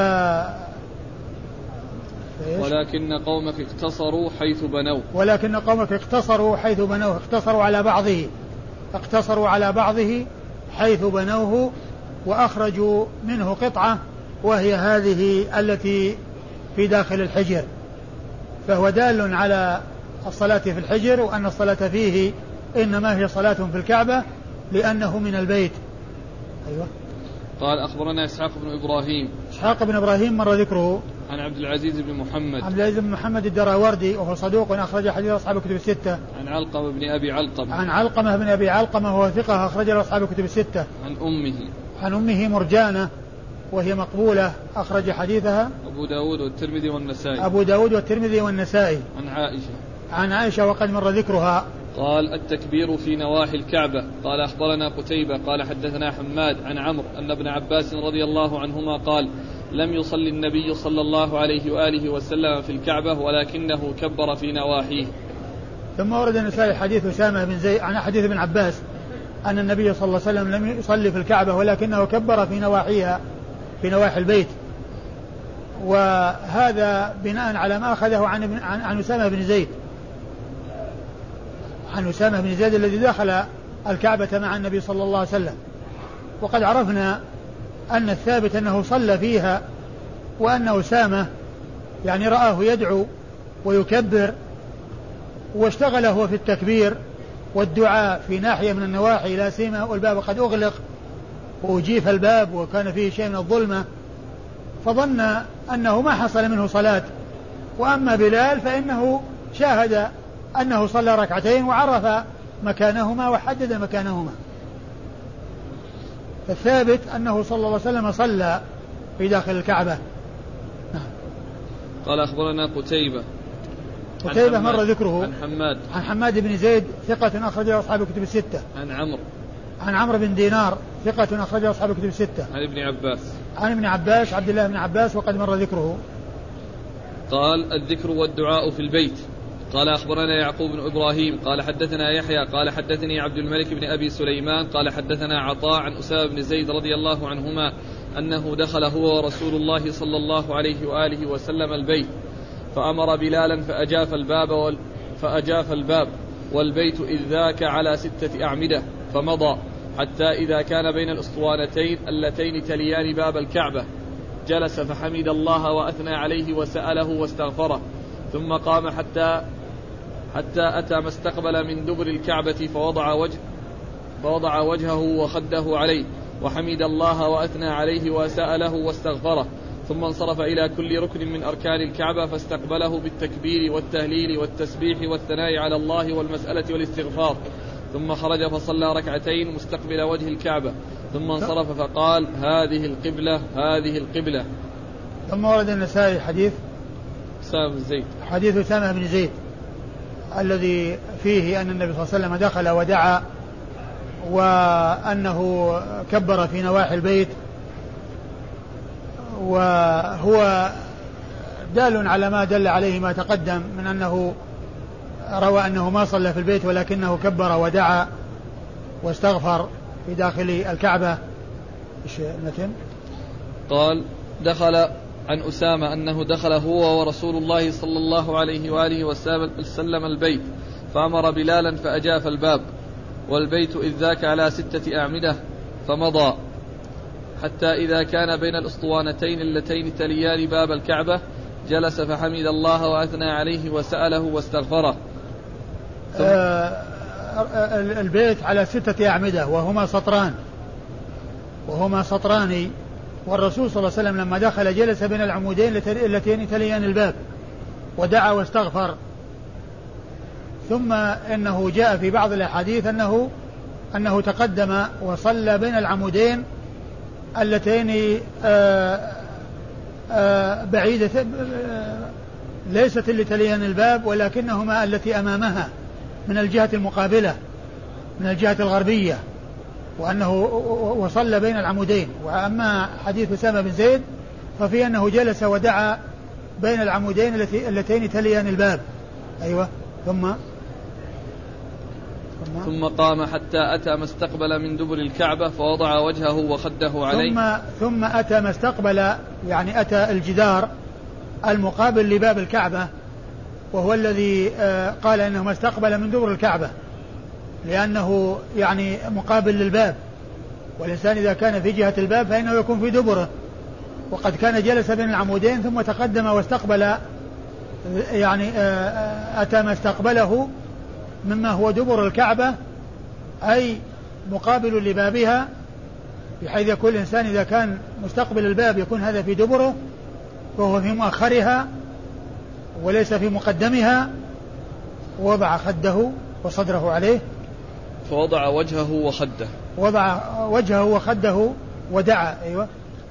ولكن قومك اقتصروا حيث بنوا.
ولكن قومك اقتصروا حيث بنوه. اقتصروا على بعضه. اقتصروا على بعضه حيث بنوه وأخرجوا منه قطعة وهي هذه التي في داخل الحجر. فهو دال على الصلاة في الحجر وأن الصلاة فيه إنما هي صلاة في الكعبة لأنه من البيت. أيوة.
قال أخبرنا إسحاق بن إبراهيم
إسحاق بن إبراهيم مر ذكره.
عن عبد العزيز بن محمد.
عبد العزيز بن محمد الدراوردي وهو صدوق أخرج حديث أصحاب الكتب الستة.
عن علقمة بن أبي علقمة.
عن علقمة بن أبي علقمة وهو ثقة أخرج أصحاب الكتب الستة.
عن أمه.
عن أمه مرجانة وهي مقبولة أخرج حديثها.
أبو داود والترمذي والنسائي.
أبو داود والترمذي والنسائي.
عن عائشة.
عن عائشة وقد مر ذكرها.
قال التكبير في نواحي الكعبة. قال أخبرنا قتيبة. قال حدثنا حماد عن عمرو أن ابن عباس رضي الله عنهما قال لم يصلي النبي صلى الله عليه وآله وسلم في الكعبة ولكنه كبر في نواحيه.
ثم ورد النسائي حديث أسامة بن زيد عن حديث ابن عباس أن النبي صلى الله عليه وسلم لم يصلي في الكعبة ولكنه كبر في نواحيها في نواحي البيت. وهذا بناء على ما أخذه عن عن, عن أسامة بن زيد. عن أسامة بن زيد الذي دخل الكعبة مع النبي صلى الله عليه وسلم. وقد عرفنا أن الثابت أنه صلى فيها وأن أسامة يعني رآه يدعو ويكبر واشتغل هو في التكبير والدعاء في ناحية من النواحي لا سيما والباب قد أغلق وأجيف الباب وكان فيه شيء من الظلمة. فظن أنه ما حصل منه صلاة. وأما بلال فإنه شاهد أنه صلى ركعتين وعرف مكانهما وحدد مكانهما. فالثابت أنه صلى الله عليه وسلم صلى في داخل الكعبة.
نعم. قال أخبرنا قتيبة.
قتيبة مر ذكره.
عن حماد.
عن حماد بن زيد ثقة أخرجه أصحاب الكتب الستة.
عن عمرو.
عن عمرو بن دينار ثقة أخرجه أصحاب الكتب الستة.
عن ابن عباس.
عن ابن عباس عبد الله بن عباس وقد مر ذكره.
قال الذكر والدعاء في البيت. قال أخبرنا يعقوب بن إبراهيم قال حدثنا يحيى قال حدثني عبد الملك بن أبي سليمان قال حدثنا عطاء عن أسامة بن زيد رضي الله عنهما أنه دخل هو ورسول الله صلى الله عليه وآله وسلم البيت فأمر بلالا فأجاف الباب وال فأجاف الباب والبيت إذ ذاك على ستة أعمدة فمضى حتى إذا كان بين الأسطوانتين اللتين تليان باب الكعبة جلس فحمد الله وأثنى عليه وسأله واستغفره ثم قام حتى حتى أتى ما استقبل من دبر الكعبة فوضع وجه فوضع وجهه وخده عليه وحمد الله وأثنى عليه وسأله واستغفره ثم انصرف إلى كل ركن من أركان الكعبة فاستقبله بالتكبير والتهليل والتسبيح والثناء على الله والمسألة والاستغفار ثم خرج فصلى ركعتين مستقبل وجه الكعبة ثم انصرف فقال هذه القبلة هذه القبلة.
ثم ورد النسائي حديث
أسامة بن زيد.
حديث أسامة بن زيد. الذي فيه أن النبي صلى الله عليه وسلم دخل ودعا وأنه كبر في نواحي البيت وهو دال على ما دل عليه ما تقدم من أنه روى أنه ما صلى في البيت ولكنه كبر ودعا واستغفر في داخل الكعبة؟
قال دخل عن أسامة أنه دخل هو ورسول الله صلى الله عليه وآله وسلم البيت فأمر بلالا فأجاف الباب والبيت إذ ذاك على ستة أعمدة فمضى. حتى إذا كان بين الأسطوانتين اللتين تليان باب الكعبة جلس فحمد الله وأثنى عليه وسأله واستغفره.
آه البيت على ستة أعمدة وهما سطران. وهما سطران والرسول صلى الله عليه وسلم لما دخل جلس بين العمودين اللتين تليان الباب ودعا واستغفر. ثم إنه جاء في بعض الأحاديث انه أنه تقدم وصلى بين العمودين اللتين آه، آه، بعيدة آه، ليست اللي تليان الباب ولكنهما التي أمامها من الجهة المقابلة من الجهة الغربية. وأنه وصلى بين العمودين. وأما حديث أسامة بن زيد ففي أنه جلس ودعا بين العمودين التي اللتين تليان الباب. أيوة. ثم؟
ثم, ثم قام حتى أتى ما استقبل من دبر الكعبة فوضع وجهه وخده عليه.
ثم ثم أتى ما استقبل يعني أتى الجدار المقابل لباب الكعبة وهو الذي آه، قال إنه ما استقبل من دبر الكعبة. لأنه يعني مقابل للباب. والإنسان إذا كان في جهة الباب فإنه يكون في دبره. وقد كان جلس بين العمودين ثم تقدم واستقبل يعني آه، أتى ما استقبله مما هو دبر الكعبة أي مقابل لبابها بحيث يكون الإنسان إذا كان مستقبل الباب يكون هذا في دبره وهو في مؤخرها وليس في مقدمها وضع خده وصدره عليه.
فوضع وجهه وخده.
وضع وجهه وخده ودعا أيوة.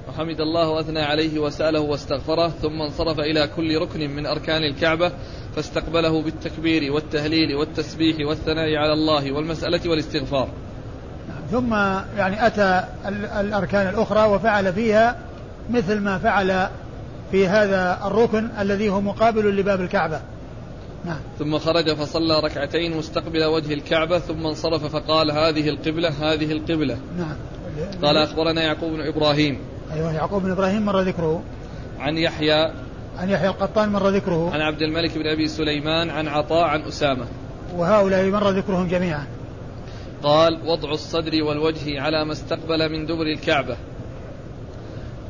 وحمد الله وأثنى عليه وسأله واستغفره ثم انصرف إلى كل ركن من أركان الكعبة فاستقبله بالتكبير والتهليل والتسبيح والثناء على الله والمسألة والاستغفار.
ثم يعني أتى الأركان الأخرى وفعل فيها مثل ما فعل في هذا الركن الذي هو مقابل لباب الكعبة.
نعم. ثم خرج فصلى ركعتين مستقبل وجه الكعبة ثم انصرف فقال هذه القبلة هذه القبلة.
نعم.
قال أخبرنا يعقوب بن إبراهيم.
أيوه يعقوب بن إبراهيم مر ذكره.
عن يحيى.
عن يحيى القطان مر ذكره.
عن عبد الملك بن أبي سليمان عن عطاء عن أسامة.
وهؤلاء مر ذكرهم جميعا.
قال وضع الصدر والوجه على ما استقبل من دبر الكعبة.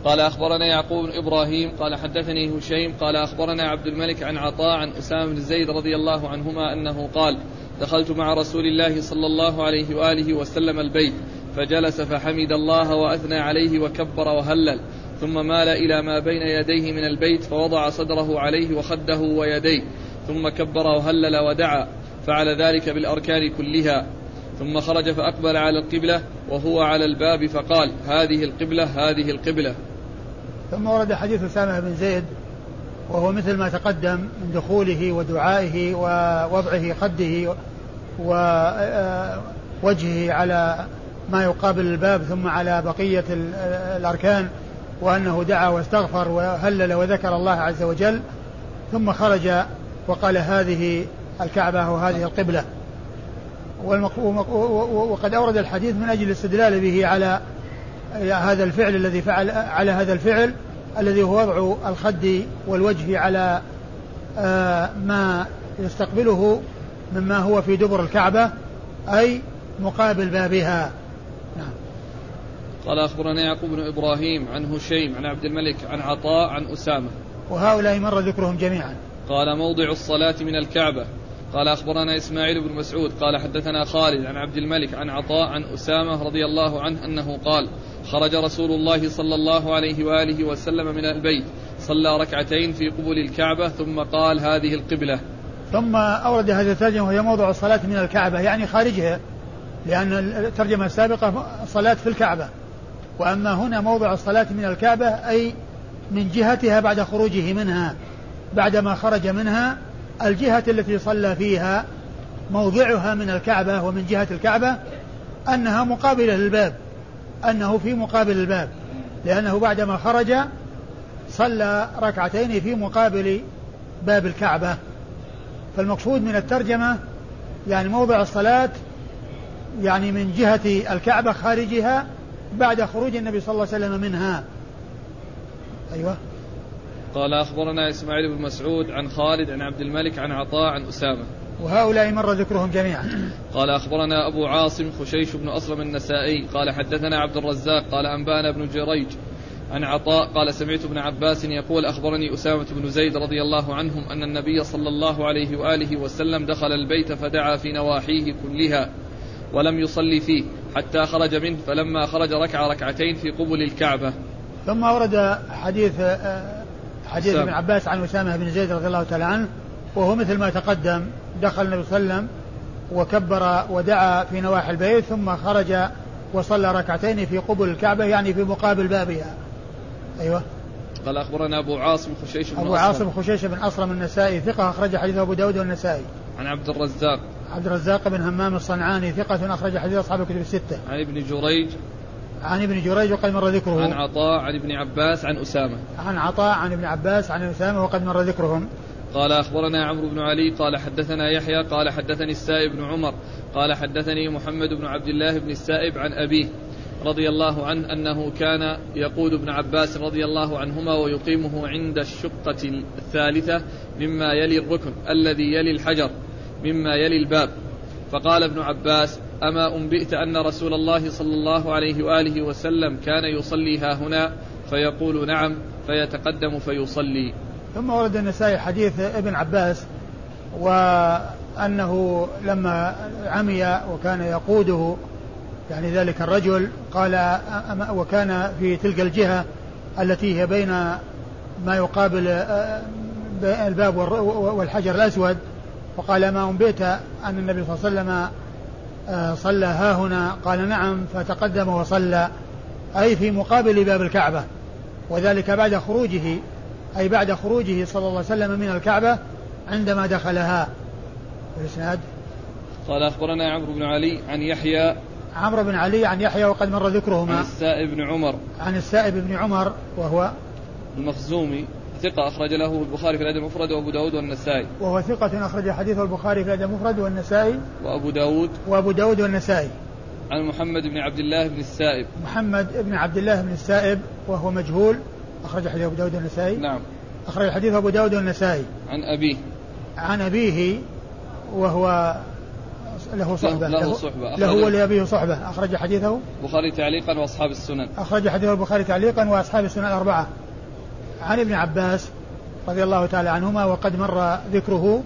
قال أخبرنا يعقوب بن إبراهيم قال حدثني هشيم قال أخبرنا عبد الملك عن عطاء عن أسامة بن زيد رضي الله عنهما أنه قال دخلت مع رسول الله صلى الله عليه وآله وسلم البيت فجلس فحمد الله وأثنى عليه وكبر وهلل ثم مال إلى ما بين يديه من البيت فوضع صدره عليه وخده ويديه ثم كبر وهلل ودعا فعل ذلك بالأركان كلها ثم خرج فأقبل على القبلة وهو على الباب فقال هذه القبلة هذه القبلة.
ثم ورد حديث أسامة بن زيد وهو مثل ما تقدم من دخوله ودعائه ووضعه خده ووجهه على ما يقابل الباب ثم على بقية الأركان وأنه دعا واستغفر وهلل وذكر الله عز وجل ثم خرج وقال هذه الكعبة وهذه القبلة. وقد أورد الحديث من أجل الاستدلال به على هذا الفعل الذي فعل على هذا الفعل الذي هو وضع الخد والوجه على آه، ما يستقبله مما هو في دبر الكعبة أي مقابل بابها. نعم.
قال أخبرنا يعقوب بن إبراهيم عن هشيم عن عبد الملك عن عطاء عن أسامة.
وهؤلاء مر ذكرهم جميعا.
قال موضع الصلاة من الكعبة. قال أخبرنا إسماعيل بن مسعود قال حدثنا خالد عن عبد الملك عن عطاء عن أسامة رضي الله عنه أنه قال خرج رسول الله صلى الله عليه وآله وسلم من البيت صلى ركعتين في قبل الكعبة ثم قال هذه القبلة.
ثم أورد هذه الترجمة وهي موضع الصلاة من الكعبة يعني خارجها لأن الترجمة السابقة صلاة في الكعبة. وأما هنا موضع الصلاة من الكعبة أي من جهتها بعد خروجه منها بعدما خرج منها الجهة التي صلى فيها موضعها من الكعبة ومن جهة الكعبة أنها مقابلة للباب أنه في مقابل الباب لأنه بعدما خرج صلى ركعتين في مقابل باب الكعبة. فالمقصود من الترجمة يعني موضع الصلاة يعني من جهة الكعبة خارجها بعد خروج النبي صلى الله عليه وسلم منها. أيوة.
قال أخبرنا إسماعيل بن مسعود عن خالد عن عبد الملك عن عطاء عن أسامة.
وهؤلاء مر ذكرهم جميعا.
قال أخبرنا أبو عاصم خشيش بن أصلم النسائي. قال حدثنا عبد الرزاق قال أنبأنا بن جريج عن عطاء قال سمعت ابن عباس يقول أخبرني أسامة بن زيد رضي الله عنهم أن النبي صلى الله عليه وآله وسلم دخل البيت فدعا في نواحيه كلها ولم يصلي فيه حتى خرج منه فلما خرج ركع ركعتين في قبل الكعبة.
ثم ورد حديث آه، حديث ابن عباس عن أسامة بن زيد رضي الله تعالى عنه وهو مثل ما تقدم دخل النبي صلى الله عليه وسلم وكبر ودعا في نواحي البيت ثم خرج وصلى ركعتين في قبل الكعبة يعني في مقابل بابها. أيوة.
قال أخبرنا أبو عاصم خشيش بن
أبو عاصم خشيش بن أصرم النسائي ثقة أخرج حديث أبو داود والنسائي.
عن عبد الرزاق.
عبد الرزاق بن همام الصنعاني ثقة أخرج حديث أصحاب الكتب الستة.
عن ابن جريج.
عن ابن جريج وقد مر ذكره.
عن عطاء عن ابن عباس عن أسامة.
عن عطاء عن ابن عباس عن أسامة وقد مر ذكرهم.
قال أخبرنا عمرو بن علي قال حدثنا يحيى قال حدثني السائب بن عمر قال حدثني محمد بن عبد الله بن السائب عن أبيه رضي الله عنه أنه كان يقود ابن عباس رضي الله عنهما ويقيمه عند الشقة الثالثة مما يلي الركن الذي يلي الحجر مما يلي الباب فقال ابن عباس أما أنبئت أن رسول الله صلى الله عليه وآله وسلم كان يصلي ها هنا؟ فيقول نعم فيتقدم فيصلي.
ثم ورد النسائي حديث ابن عباس وأنه لما عمي وكان يقوده يعني ذلك الرجل قال وكان في تلك الجهة التي هي بين ما يقابل الباب والحجر الأسود فقال ما أنبئت أن النبي صلى الله عليه وسلم صلى ها هنا؟ قال نعم فتقدم وصلى. أي في مقابل باب الكعبة. وذلك بعد خروجه أي بعد خروجه صلى الله عليه وسلم من الكعبة عندما دخلها. الإسناد
قال أخبرنا عمرو بن علي عن يحيى.
عمرو بن علي عن يحيى وقد مر ذكرهما.
عن السائب بن عمر.
عن السائب بن عمر وهو
المخزومي. ثقة أخرج له البخاري في الأدب المفرد وأبو داود والنسائي.
وهو ثقة أخرج حديثه البخاري في الأدب المفرد والنسائي.
وأبو داود.
وأبو داود والنسائي.
عن محمد بن عبد الله بن السائب.
محمد بن عبد الله بن السائب وهو مجهول. أخرج حديث أبو داود والنسائي.
نعم.
أخرج حديث أبو داود والنسائي.
عن أبيه.
عن أبيه وهو له صحبة.
له, له صحبة.
له. ولأبيه صحبة. أخرج حديثه.
البخاري تعليقا وأصحاب السنن.
أخرج حديثه البخاري تعليقا وأصحاب السنن الأربعة. عن ابن عباس رضي الله تعالى عنهما وقد مر ذكره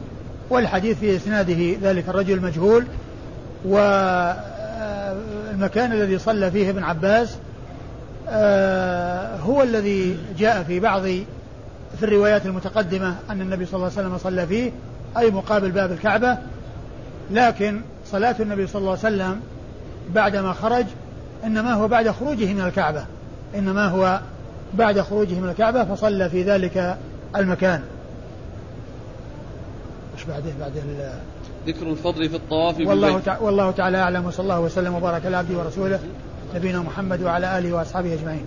والحديث في إسناده ذلك الرجل مجهول والمكان الذي صلى فيه ابن عباس آه، هو الذي جاء في بعض في الروايات المتقدمة أن النبي صلى الله عليه وسلم صلى فيه أي مقابل باب الكعبة لكن صلاة النبي صلى الله عليه وسلم بعدما خرج إنما هو بعد خروجه من الكعبة إنما هو بعد خروجه من الكعبة فصلى في ذلك المكان. إيش بعده؟ بعد
ذكر الفضل في الطواف
والله تع... والله تعالى أعلم وصلى الله وسلم وبارك على عبده ورسوله نبينا محمد وعلى آله وأصحابه أجمعين.